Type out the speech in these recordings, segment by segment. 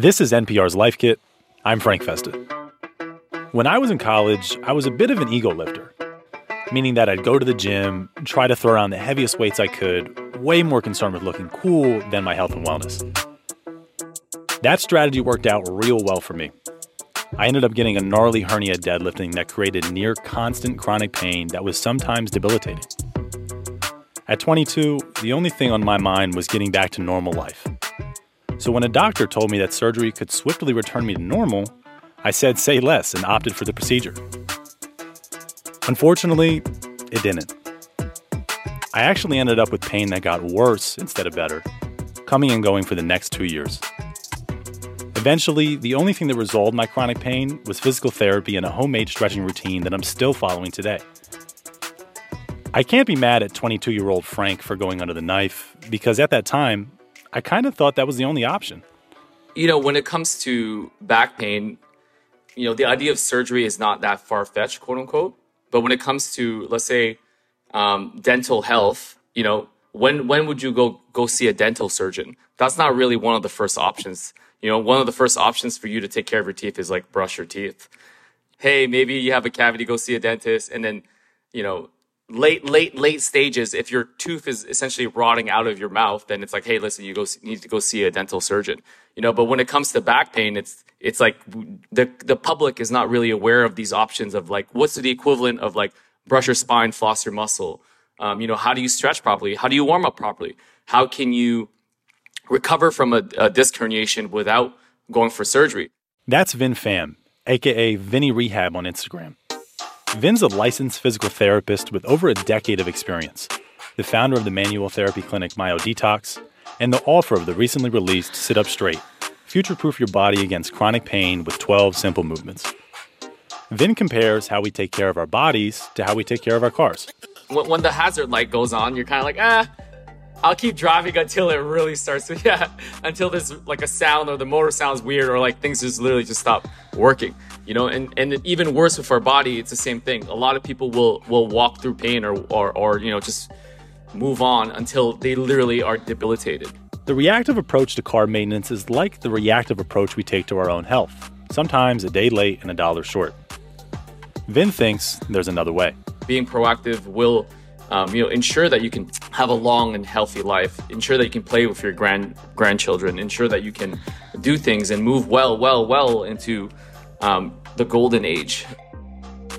This is NPR's Life Kit. I'm Frank Festa. When I was in college, I was a bit of an ego lifter, meaning that I'd go to the gym, try to throw around the heaviest weights I could, way more concerned with looking cool than my health and wellness. That strategy worked out real well for me. I ended up getting a gnarly hernia deadlifting that created near constant chronic pain that was sometimes debilitating. At 22, the only thing on my mind was getting back to normal life. So when a doctor told me that surgery could swiftly return me to normal, I said say less and opted for the procedure. Unfortunately, it didn't. I actually ended up with pain that got worse instead of better, coming and going for the next two years. Eventually, the only thing that resolved my chronic pain was physical therapy and a homemade stretching routine that I'm still following today. I can't be mad at 22 year old Frank for going under the knife because at that time, I kind of thought that was the only option. You know, when it comes to back pain, you know, the idea of surgery is not that far fetched, quote unquote. But when it comes to, let's say, um, dental health, you know, when when would you go go see a dental surgeon? That's not really one of the first options. You know, one of the first options for you to take care of your teeth is like brush your teeth. Hey, maybe you have a cavity, go see a dentist, and then, you know, late, late, late stages, if your tooth is essentially rotting out of your mouth, then it's like, hey, listen, you go need to go see a dental surgeon. You know, but when it comes to back pain, it's it's like the the public is not really aware of these options of like what's the equivalent of like brush your spine, floss your muscle. Um, you know, how do you stretch properly? How do you warm up properly? How can you recover from a, a disc herniation without going for surgery? That's Vinh Pham, aka Vinny Rehab on Instagram. Vinh's a licensed physical therapist with over a decade of experience, the founder of the manual therapy clinic Myodetox, and the author of the recently released Sit Up Straight Future Proof Your Body Against Chronic Pain with 12 Simple Movements. Vin compares how we take care of our bodies to how we take care of our cars. When the hazard light goes on, you're kind of like, ah, I'll keep driving until it really starts to, yeah, until there's like a sound or the motor sounds weird or like things just literally just stop working you know? And and even worse with our body it's the same thing. A lot of people will will walk through pain or or, or you know just move on until they literally are debilitated. The reactive approach to car maintenance is like the reactive approach we take to our own health sometimes a day late and a dollar short. Vinh thinks there's another way. Being proactive will um, you know ensure that you can have a long and healthy life ensure that you can play with your grand grandchildren ensure that you can do things and move well well well into um, the golden age.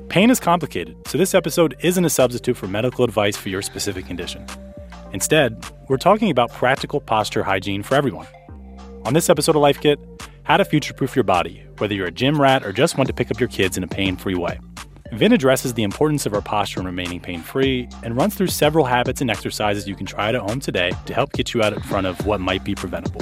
Pain is complicated, so this episode isn't a substitute for medical advice for your specific condition. Instead, we're talking about practical posture hygiene for everyone. On this episode of Life Kit, how to future proof your body, whether you're a gym rat or just want to pick up your kids in a pain free way. Vinh addresses the importance of our posture and remaining pain free and runs through several habits and exercises you can try at home today to help get you out in front of what might be preventable.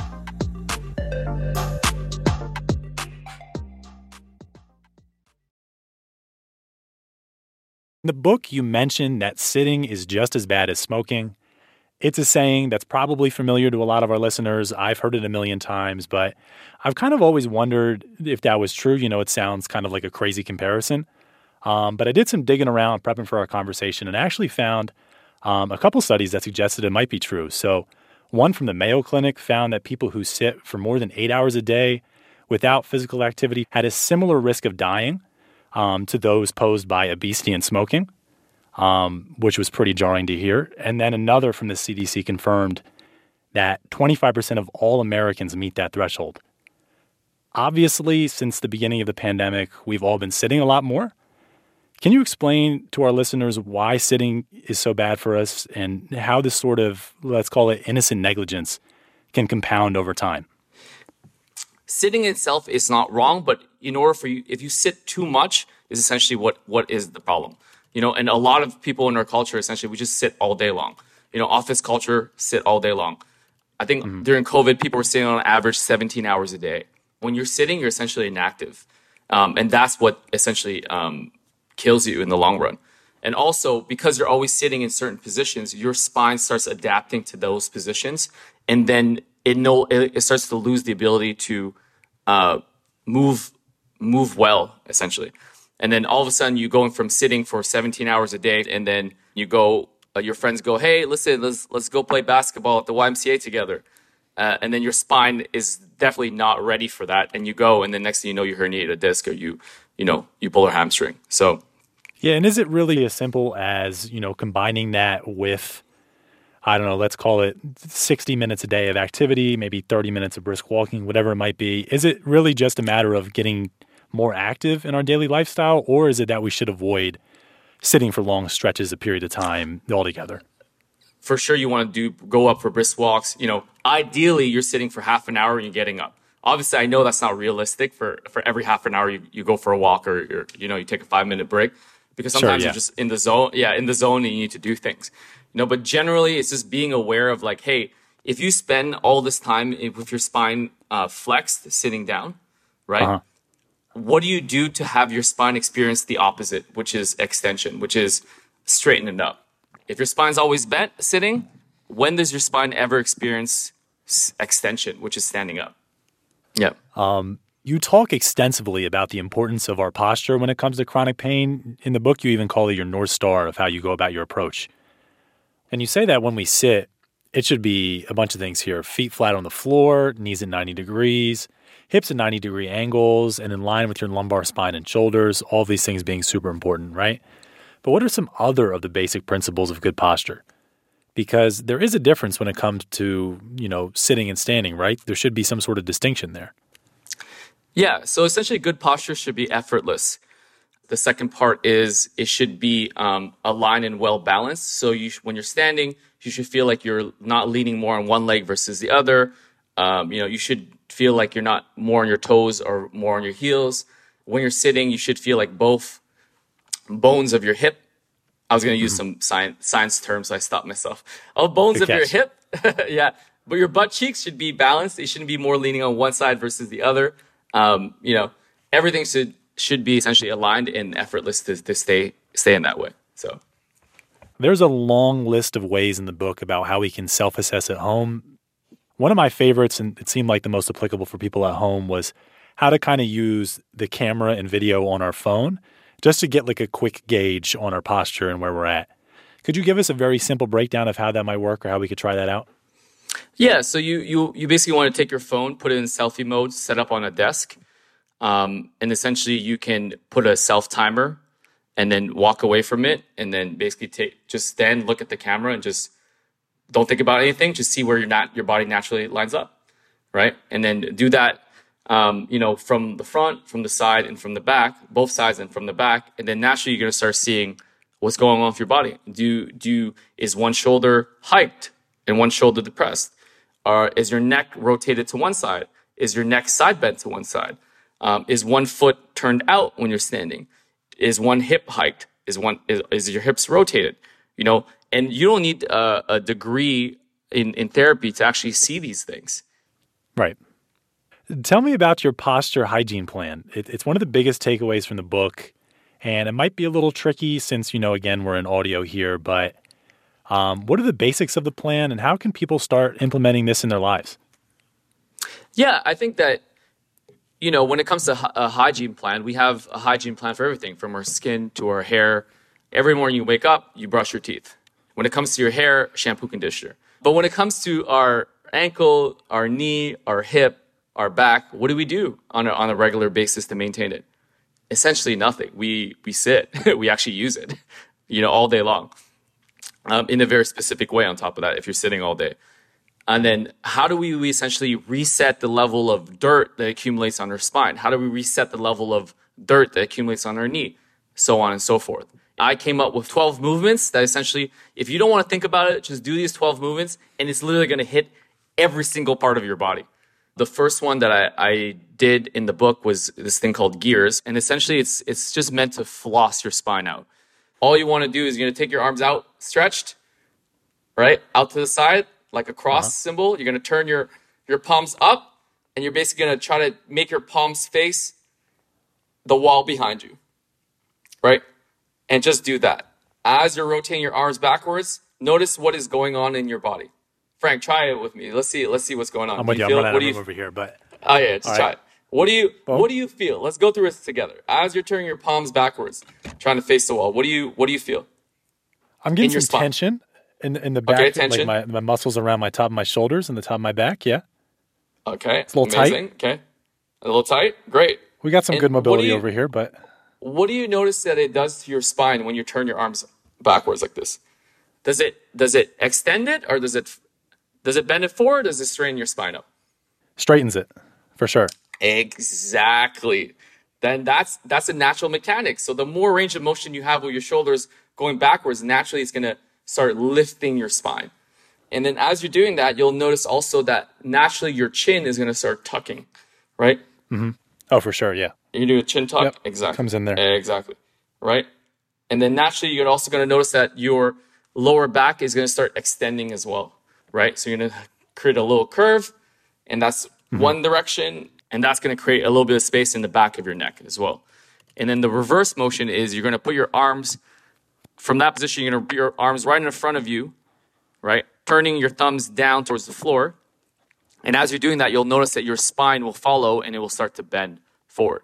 In the book, you mention that sitting is just as bad as smoking. It's a saying that's probably familiar to a lot of our listeners. I've heard it a million times, but I've kind of always wondered if that was true. You know, it sounds kind of like a crazy comparison. Um, but I did some digging around, prepping for our conversation, and actually found um, a couple studies that suggested it might be true. So, one from the Mayo Clinic found that people who sit for more than eight hours a day without physical activity had a similar risk of dying um, to those posed by obesity and smoking, um, which was pretty jarring to hear. And then another from the CDC confirmed that 25% of all Americans meet that threshold. Obviously, since the beginning of the pandemic, we've all been sitting a lot more. Can you explain to our listeners why sitting is so bad for us and how this sort of, let's call it innocent negligence, can compound over time? sitting itself is not wrong, but in order for you, if you sit too much, is essentially what what is the problem. You know, and a lot of people in our culture essentially we just sit all day long. You know, office culture, sit all day long. I think mm-hmm. during COVID, people were sitting on average 17 hours a day. When you're sitting, you're essentially inactive, um, and that's what essentially um, kills you in the long run. And also, because you're always sitting in certain positions, your spine starts adapting to those positions, and then it no it, starts to lose the ability to uh, move move well essentially and then all of a sudden you're going from sitting for 17 hours a day and then you go uh, your friends go hey listen let's let's go play basketball at the ymca together uh, and then your spine is definitely not ready for that, and you go, and then next thing you know, you herniate a disc or you, you know, you pull a hamstring. So, yeah, and is it really as simple as you know combining that with I don't know, let's call it 60 minutes a day of activity, maybe 30 minutes of brisk walking, whatever it might be. Is it really just a matter of getting more active in our daily lifestyle, or is it that we should avoid sitting for long stretches, a period of time altogether? For sure, you want to do go up for brisk walks. You know, ideally, you're sitting for half an hour and you're getting up. Obviously, I know that's not realistic. For for every half an hour, you, you go for a walk or you know you take a five minute break because sometimes sure, yeah. you're just in the zone. Yeah, in the zone, and you need to do things. You know, but generally, it's just being aware of like, hey, if you spend all this time with your spine uh, flexed, sitting down, right? Uh-huh. What do you do to have your spine experience the opposite, which is extension, which is straighten it up? If your spine's always bent sitting, when does your spine ever experience extension, which is standing up? Yeah. Um, you talk extensively about the importance of our posture when it comes to chronic pain. In the book, you even call it your North Star of how you go about your approach. And you say that when we sit, it should be a bunch of things here feet flat on the floor, knees at 90 degrees, hips at 90 degree angles, and in line with your lumbar spine and shoulders, all these things being super important, right? But what are some other of the basic principles of good posture? Because there is a difference when it comes to, you know, sitting and standing, right? There should be some sort of distinction there. Yeah. So essentially, good posture should be effortless. The second part is it should be um, aligned and well balanced. So you sh- when you're standing, you should feel like you're not leaning more on one leg versus the other. Um, you know, you should feel like you're not more on your toes or more on your heels. When you're sitting, you should feel like both bones of your hip. I was going to use mm-hmm. some science, science terms, so I stopped myself. Oh, bones Good of catch. your hip. yeah. But your butt cheeks should be balanced. They shouldn't be more leaning on one side versus the other. Um, you know, everything should should be essentially aligned and effortless to, to stay stay in that way. So there's a long list of ways in the book about how we can self-assess at home. One of my favorites, and it seemed like the most applicable for people at home, was how to kind of use the camera and video on our phone just to get like a quick gauge on our posture and where we're at. Could you give us a very simple breakdown of how that might work or how we could try that out? Yeah, so you you you basically want to take your phone, put it in selfie mode, set up on a desk, um, and essentially, you can put a self timer and then walk away from it, and then basically take just stand, look at the camera, and just don't think about anything. Just see where your not your body naturally lines up, right? And then do that, um, you know, from the front, from the side, and from the back, both sides and from the back, and then naturally you're gonna start seeing what's going on with your body. Do do is one shoulder hiked and one shoulder depressed? Or is your neck rotated to one side? Is your neck side bent to one side? Um, is one foot turned out when you're standing? Is one hip hiked? Is one is, is your hips rotated? You know, and you don't need a, a degree in, in therapy to actually see these things. Right. Tell me about your posture hygiene plan. It, it's one of the biggest takeaways from the book, and it might be a little tricky since you know again we're in audio here. But um, what are the basics of the plan, and how can people start implementing this in their lives? Yeah, I think that you know, when it comes to a hygiene plan, we have a hygiene plan for everything from our skin to our hair. Every morning you wake up, you brush your teeth. When it comes to your hair, shampoo, conditioner. But when it comes to our ankle, our knee, our hip, our back, what do we do on a, on a regular basis to maintain it? Essentially nothing. We, we sit, we actually use it, you know, all day long um, in a very specific way on top of that if you're sitting all day. And then how do we, essentially reset the level of dirt that accumulates on our spine? How do we reset the level of dirt that accumulates on our knee? So on and so forth. I came up with 12 movements that essentially, if you don't want to think about it, just do these 12 movements and it's literally going to hit every single part of your body. The first one that I, I did in the book was this thing called gears. And essentially it's, it's just meant to floss your spine out. All you want to do is you're going to take your arms out stretched, right? Out to the side like a cross uh-huh. symbol. You're going to turn your, your palms up and you're basically going to try to make your palms face the wall behind you. Right? And just do that. As you're rotating your arms backwards, notice what is going on in your body. Frank, try it with me. Let's see. Let's see what's going on. I'm with you. Feel, I'm what do you, over here, but oh yeah, just try right. it. What do you Boom. What do you feel? Let's go through this together. As you're turning your palms backwards, trying to face the wall, what do you What do you feel? I'm getting some spine? tension in in the back, okay, like my, my muscles around my top of my shoulders and the top of my back. Yeah. Okay. It's a little Amazing. tight. Okay. A little tight. Great. We got some And good mobility you- over here, but What do you notice that it does to your spine when you turn your arms backwards like this? Does it does it extend it or does it does it bend it forward? Or does it straighten your spine up? straightens it for sure. Exactly. Then that's that's a natural mechanic. So the more range of motion you have with your shoulders going backwards, naturally it's gonna start lifting your spine. And then as you're doing that, you'll notice also that naturally your chin is gonna start tucking, right? Mm-hmm. Oh, for sure. Yeah. You do a chin tuck, Yep. exactly. Comes in there. Exactly. Right? And then naturally you're also gonna notice that your lower back is gonna start extending as well. Right? So you're gonna create a little curve, and that's Mm-hmm. one direction, and that's gonna create a little bit of space in the back of your neck as well. And then the reverse motion is you're gonna put your arms from that position, you're gonna put your arms right in front of you, right? Turning your thumbs down towards the floor. And as you're doing that, you'll notice that your spine will follow and it will start to bend forward.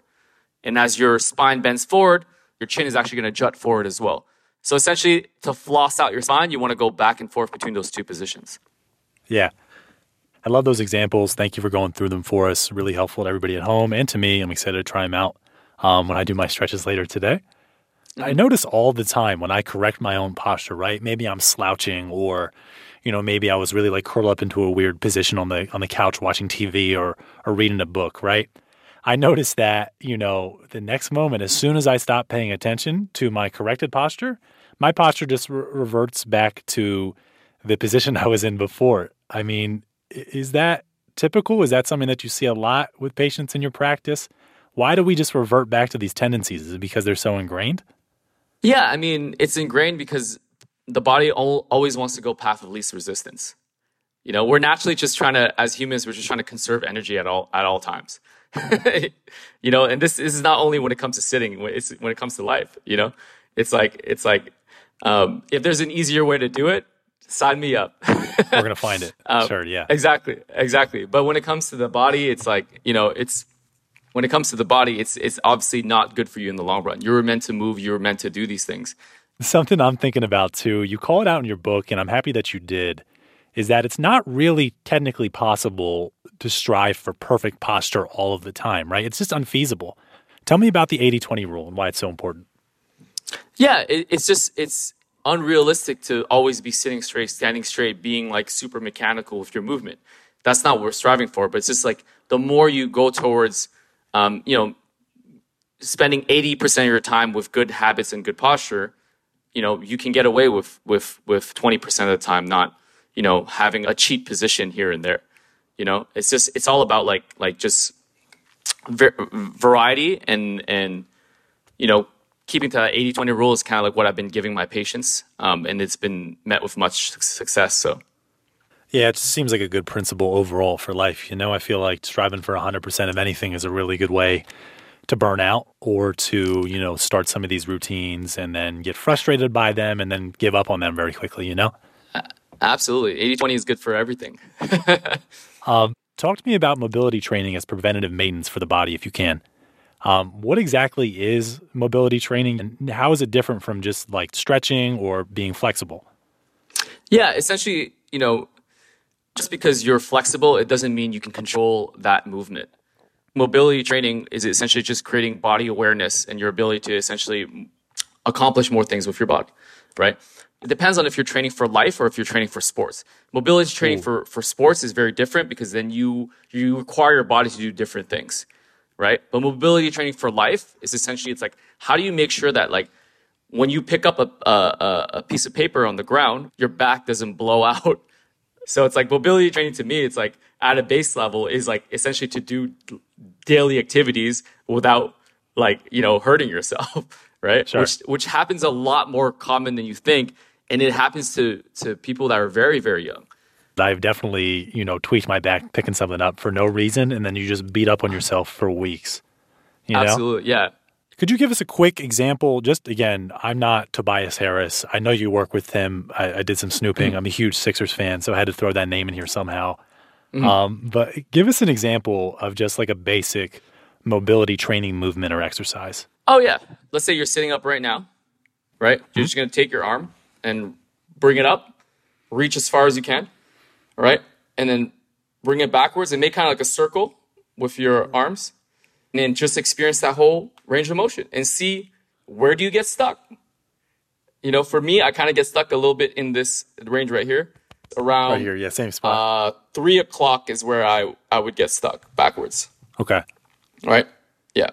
And as your spine bends forward, your chin is actually going to jut forward as well. So essentially, to floss out your spine, you want to go back and forth between those two positions. Yeah. I love those examples. Thank you for going through them for us. Really helpful to everybody at home and to me. I'm excited to try them out um, when I do my stretches later today. I notice all the time when I correct my own posture, right? Maybe I'm slouching or, you know, maybe I was really like curled up into a weird position on the on the couch watching TV or or reading a book, right? I notice that, you know, the next moment, as soon as I stop paying attention to my corrected posture, my posture just re- reverts back to the position I was in before. I mean, is that typical? Is that something that you see a lot with patients in your practice? Why do we just revert back to these tendencies? Is it because they're so ingrained? Yeah, I mean, it's ingrained because the body always wants to go path of least resistance. You know, we're naturally just trying to, as humans, we're just trying to conserve energy at all at all times. you know, and this, this is not only when it comes to sitting; it's when it comes to life. You know, it's like it's like um, if there's an easier way to do it, sign me up. We're gonna find it. Um, sure, yeah. Exactly, exactly. But when it comes to the body, it's like you know, it's when it comes to the body, it's it's obviously not good for you in the long run. You were meant to move. You were meant to do these things. Something I'm thinking about too, you call it out in your book, and I'm happy that you did, is that it's not really technically possible to strive for perfect posture all of the time, right? It's just unfeasible. Tell me about the 80 20 rule and why it's so important. Yeah, it, it's just it's unrealistic to always be sitting straight, standing straight, being like super mechanical with your movement. That's not what we're striving for. But it's just like the more you go towards, um, you know, spending eighty percent of your time with good habits and good posture, you know, you can get away with with with twenty percent of the time not, you know, having a cheat position here and there. You know, it's just it's all about like like just variety and and you know keeping to that 80-20 rule is kind of like what I've been giving my patients, um, and it's been met with much success. So Yeah, it just seems like a good principle overall for life. You know, I feel like striving for 100% of anything is a really good way to burn out or to, you know, start some of these routines and then get frustrated by them and then give up on them very quickly, you know? absolutely, 80-20 is good for everything. Talk to me about mobility training as preventative maintenance for the body if you can. Um, what exactly is mobility training and how is it different from just like stretching or being flexible? Yeah, essentially, you know, just because you're flexible, it doesn't mean you can control that movement. Mobility training is essentially just creating body awareness and your ability to essentially accomplish more things with your body, right? It depends on if you're training for life or if you're training for sports. Mobility training for, for sports is very different because then you you require your body to do different things, right? But mobility training for life is essentially it's like how do you make sure that like when you pick up a, a, a piece of paper on the ground, your back doesn't blow out. So it's like mobility training to me, it's like at a base level is like essentially to do daily activities without like, you know, hurting yourself, right? Sure. Which which happens a lot more common than you think. And it happens to to people that are very, very young. I've definitely, you know, tweaked my back picking something up for no reason and then you just beat up on yourself for weeks. You know? Absolutely. Yeah. Could you give us a quick example? Just again, I'm not Tobias Harris. I know you work with him. I, I did some snooping. Mm. I'm a huge Sixers fan, so I had to throw that name in here somehow. Mm-hmm. Um, but give us an example of just like a basic mobility training movement or exercise. Oh yeah. Let's say you're sitting up right now, right? You're mm-hmm. just gonna take your arm and bring it up, reach as far as you can, right? And then bring it backwards and make kind of like a circle with your arms, and then just experience that whole range of motion and see where do you get stuck. You know, for me, I kind of get stuck a little bit in this range right here. Around right here, yeah, same spot. Uh, three o'clock is where I I would get stuck backwards. Okay. Right. Yeah.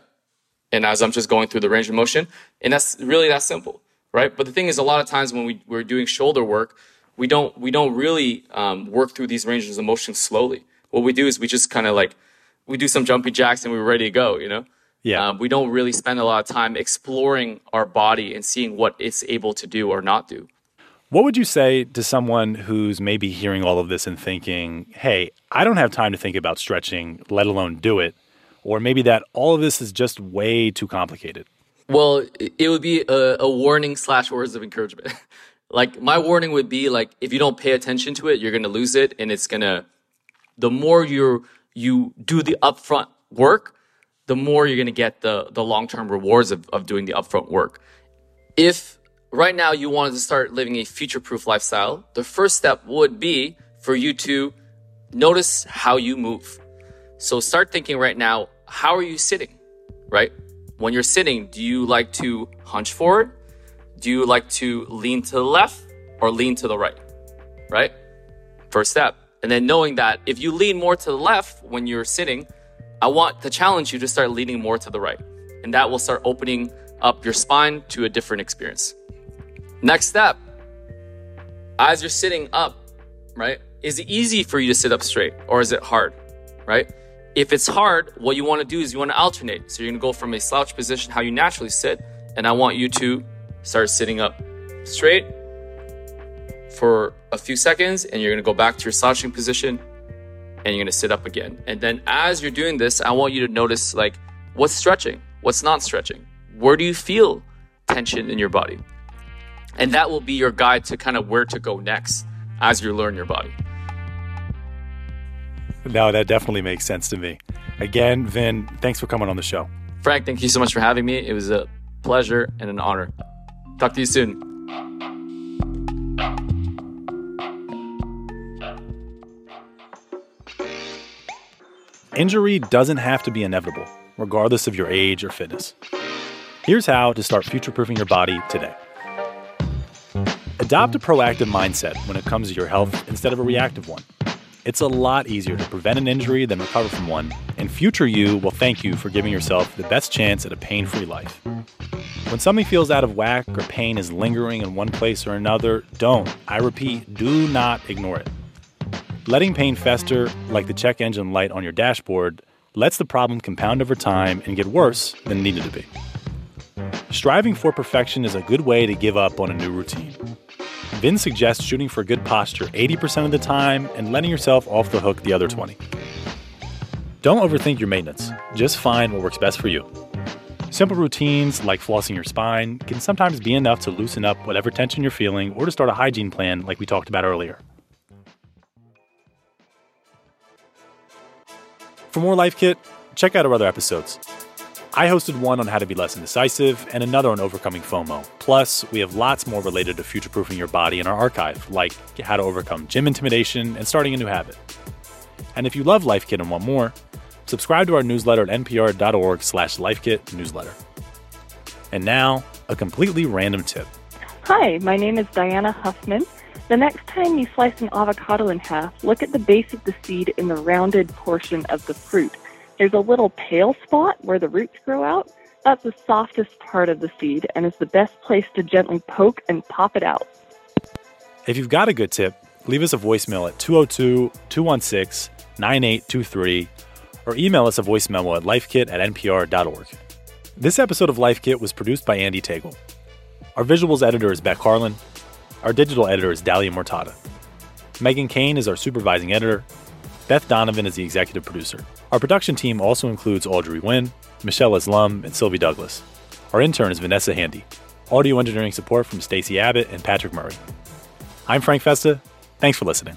And as I'm just going through the range of motion, and that's really that simple, right? But the thing is, a lot of times when we we're doing shoulder work, we don't we don't really um, work through these ranges of motion slowly. What we do is we just kind of like we do some jumping jacks and we're ready to go. You know. Yeah. Um, we don't really spend a lot of time exploring our body and seeing what it's able to do or not do. What would you say to someone who's maybe hearing all of this and thinking, hey, I don't have time to think about stretching, let alone do it? Or maybe that all of this is just way too complicated? Well, it would be a, a warning slash words of encouragement. like my warning would be like if you don't pay attention to it, you're gonna lose it, and it's gonna. The more you you do the upfront work, the more you're gonna get the the long term rewards of, of doing the upfront work. If right now you wanted to start living a future proof lifestyle, the first step would be for you to notice how you move. So start thinking right now, how are you sitting? Right? When you're sitting, do you like to hunch forward? Do you like to lean to the left or lean to the right? Right? First step. And then knowing that if you lean more to the left when you're sitting, I want to challenge you to start leaning more to the right. And that will start opening up your spine to a different experience. Next step. As you're sitting up, right? Is it easy for you to sit up straight or is it hard? Right? If it's hard, what you want to do is you want to alternate. So you're going to go from a slouch position, how you naturally sit, and I want you to start sitting up straight for a few seconds, and you're going to go back to your slouching position, and you're going to sit up again. And then as you're doing this, I want you to notice like what's stretching, what's not stretching, where do you feel tension in your body, and that will be your guide to kind of where to go next as you learn your body. No, that definitely makes sense to me. Again, Vinh, thanks for coming on the show. Frank, thank you so much for having me. It was a pleasure and an honor. Talk to you soon. Injury doesn't have to be inevitable, regardless of your age or fitness. Here's how to start future proofing your body today. Adopt a proactive mindset when it comes to your health instead of a reactive one. It's a lot easier to prevent an injury than recover from one, and future you will thank you for giving yourself the best chance at a pain free life. When something feels out of whack or pain is lingering in one place or another, don't, I repeat, do not ignore it. Letting pain fester, like the check engine light on your dashboard, lets the problem compound over time and get worse than needed to be. Striving for perfection is a good way to give up on a new routine. Vinh suggests shooting for good posture 80% of the time and letting yourself off the hook the other 20. Don't overthink your maintenance. Just find what works best for you. Simple routines like flossing your spine can sometimes be enough to loosen up whatever tension you're feeling or to start a hygiene plan like we talked about earlier. For more Life Kit, check out our other episodes. I hosted one on how to be less indecisive and another on overcoming FOMO. Plus, we have lots more related to future proofing your body in our archive, like how to overcome gym intimidation and starting a new habit. And if you love Life Kit and want more, subscribe to our newsletter at npr.org slash lifekit newsletter. And now, a completely random tip. Hi, my name is Diana Huffman. The next time you slice an avocado in half, look at the base of the seed in the rounded portion of the fruit. There's a little pale spot where the roots grow out. That's the softest part of the seed and is the best place to gently poke and pop it out. If you've got a good tip, leave us a voicemail at 202 216 9823 or email us a voice memo at lifekit at npr.org. This episode of Life Kit was produced by Andy Tagle. Our visuals editor is Beck Harlan. Our digital editor is Dalia Mortada. Megan Kane is our supervising editor. Beth Donovan is the executive producer. Our production team also includes Audrey Nguyen, Michelle Aslam, and Sylvie Douglis. Our intern is Vanessa Handy. Audio engineering support from Stacey Abbott and Patrick Murray. I'm Frank Festa. Thanks for listening.